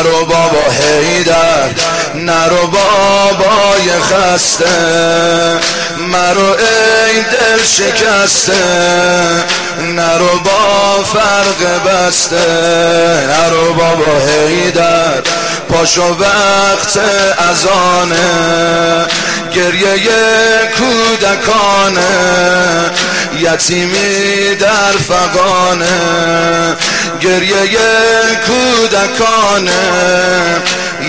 نرو بابا هیدر نرو بابای خسته. مرو ای دل شکسته نرو با فرق بسته. نرو بابا هیدر پاشو وقت ازانه. گریه کودکانه یتیمی در فقانه گریه کودکانه.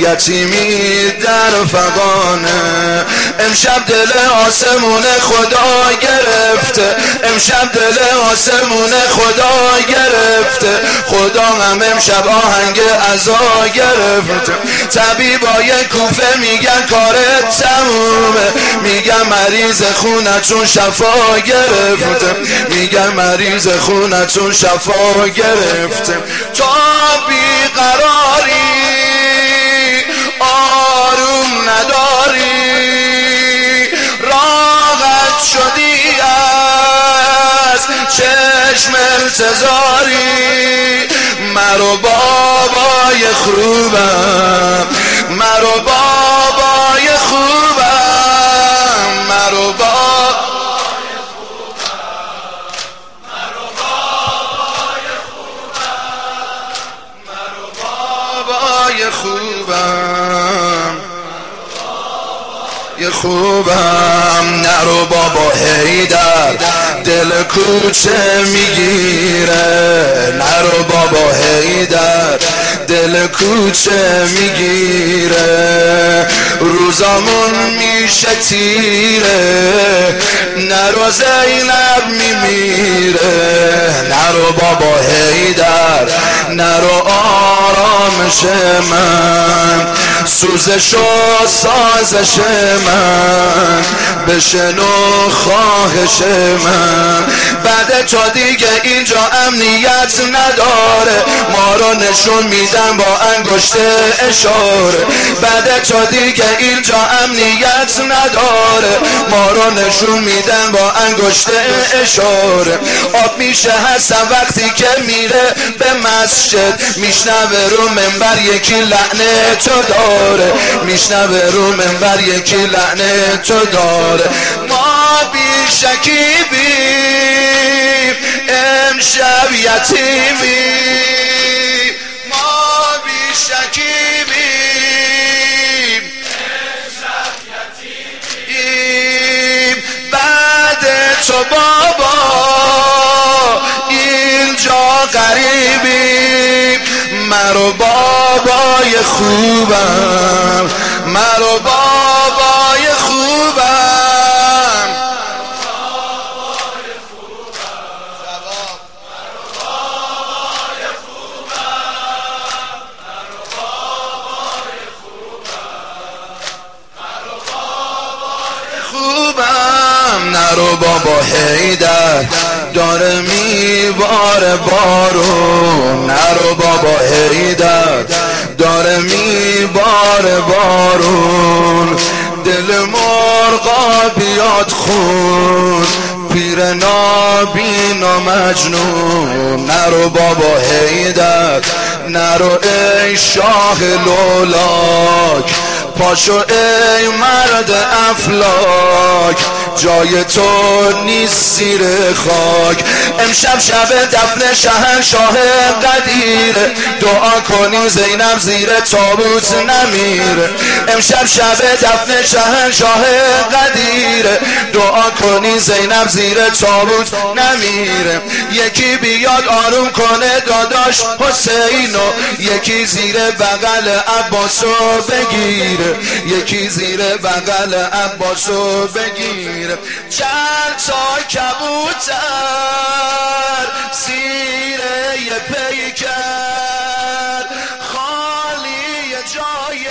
یتیمی در فقانه امشب دل آسمون خدا گرفته. امشب دل آسمون خدا گرفته. خدا هم امشب آهنگ ازا گرفته. طبیبای کوفه میگن کارت تمومه. میگن مریض خونتون شفا گرفته. میگن مریض خونتون شفا گرفته. تا بیقراری چشم التزاری مرو بابای خوبم مرو بابای خوبم مرو بابای خوبم یه خوبم نرو بابا هیدر دل کوچه می‌گیره نرو بابا هیدر دل کوچه می‌گیره روزامون میشه تیره. نرو زینب میمیره آرامش من سوزش و سازش من بشنو خواهش من. بعد تا دیگه اینجا امنیت نداره. ما رو نشون میدن با انگشت اشاره. بعد تا دیگه اینجا امنیت نداره. ما رو نشون میدن با انگشت اشاره. آب میشه هستم وقتی که میره به مسجد. میشنوه رو منبر یکی لعنه تو داره. میشنوه رو منبر یکی لعنه تو داره. ما بی شکیبیم امشب یتیمی ما بی مرو بابای خوبم مرو بابای خوبم خوبم نرو بابا هیدر داره میباره بارون. نرو بابا هیدر داره میباره بارون. دل مرغا بیاد خون. پیر نابین و مجنون نرو بابا هیدر نرو ای شاه لولاک. پاشو ای مرد افلاک. جای تو نیست زیر خاک. امشب شب دفن شهنشاه قدیر. دعا کنی زینب زیر تابوت نمیره. امشب شب دفن شهنشاه قدیر. دعا کنی زینب زیر تابوت نمیره. یکی بیاد آروم کنه داداش حسینو یکی زیر بغل عباسو بگیره. یکی زیر بغل عباسو بگیره. چند تا کبوتر زیر پیکر خالی جای